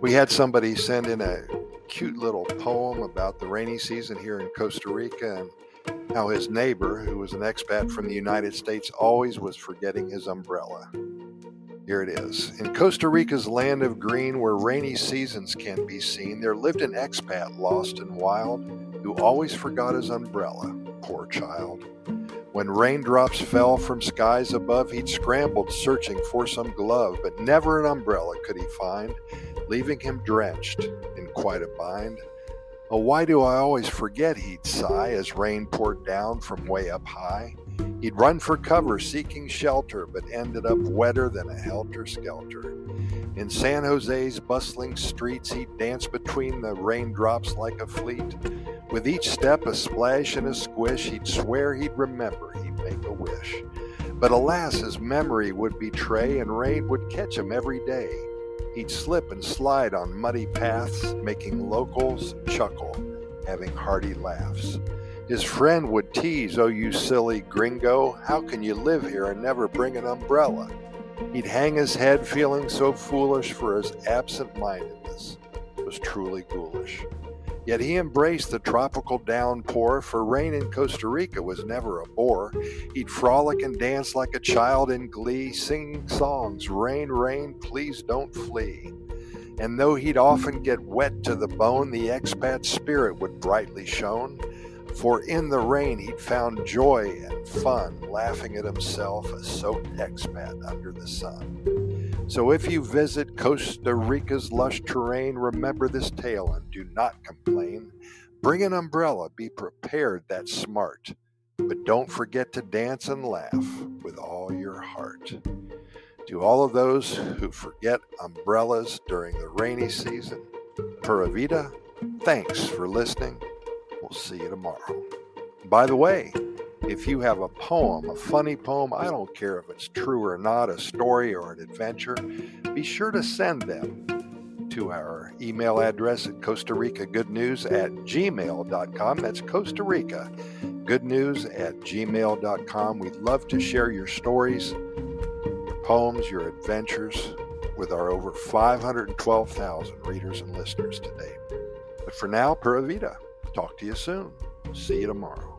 We had somebody send in a cute little poem about the rainy season here in Costa Rica and how his neighbor, who was an expat from the United States, always was forgetting his umbrella. Here it is. In Costa Rica's land of green, where rainy seasons can be seen, there lived an expat lost and wild who always forgot his umbrella. Poor child. When raindrops fell from skies above, he'd scrambled searching for some glove, but never an umbrella could he find, leaving him drenched in quite a bind. Oh, why do I always forget? He'd sigh as rain poured down from way up high. He'd run for cover seeking shelter, but ended up wetter than a helter skelter. In San Jose's bustling streets, he'd dance between the raindrops like a fleet. With each step a splash and a squish, he'd swear he'd remember, he'd make a wish. But alas, his memory would betray, and rain would catch him every day. He'd slip and slide on muddy paths, making locals chuckle, having hearty laughs. His friend would tease, Oh, you silly gringo, how can you live here and never bring an umbrella? He'd hang his head, feeling so foolish, for his absent mindedness was truly ghoulish. Yet he embraced the tropical downpour, for rain in Costa Rica was never a bore. He'd frolic and dance like a child in glee, singing songs, Rain, rain, please don't flee. And though he'd often get wet to the bone, the expat spirit would brightly shone. For in the rain he'd found joy and fun, laughing at himself, a soaked expat under the sun. So if you visit Costa Rica's lush terrain, remember this tale and do not complain. Bring an umbrella, be prepared, that's smart. But don't forget to dance and laugh with all your heart. To all of those who forget umbrellas during the rainy season, Pura Vida, thanks for listening. We'll see you tomorrow. By the way, if you have a poem, a funny poem, I don't care if it's true or not, a story or an adventure, be sure to send them to our email address at Costa Rica Good News at gmail.com. That's Costa Rica Good News at gmail.com. We'd love to share your stories, your poems, your adventures with our over 512,000 readers and listeners today. But for now, Pura Vida. Talk to you soon. See you tomorrow.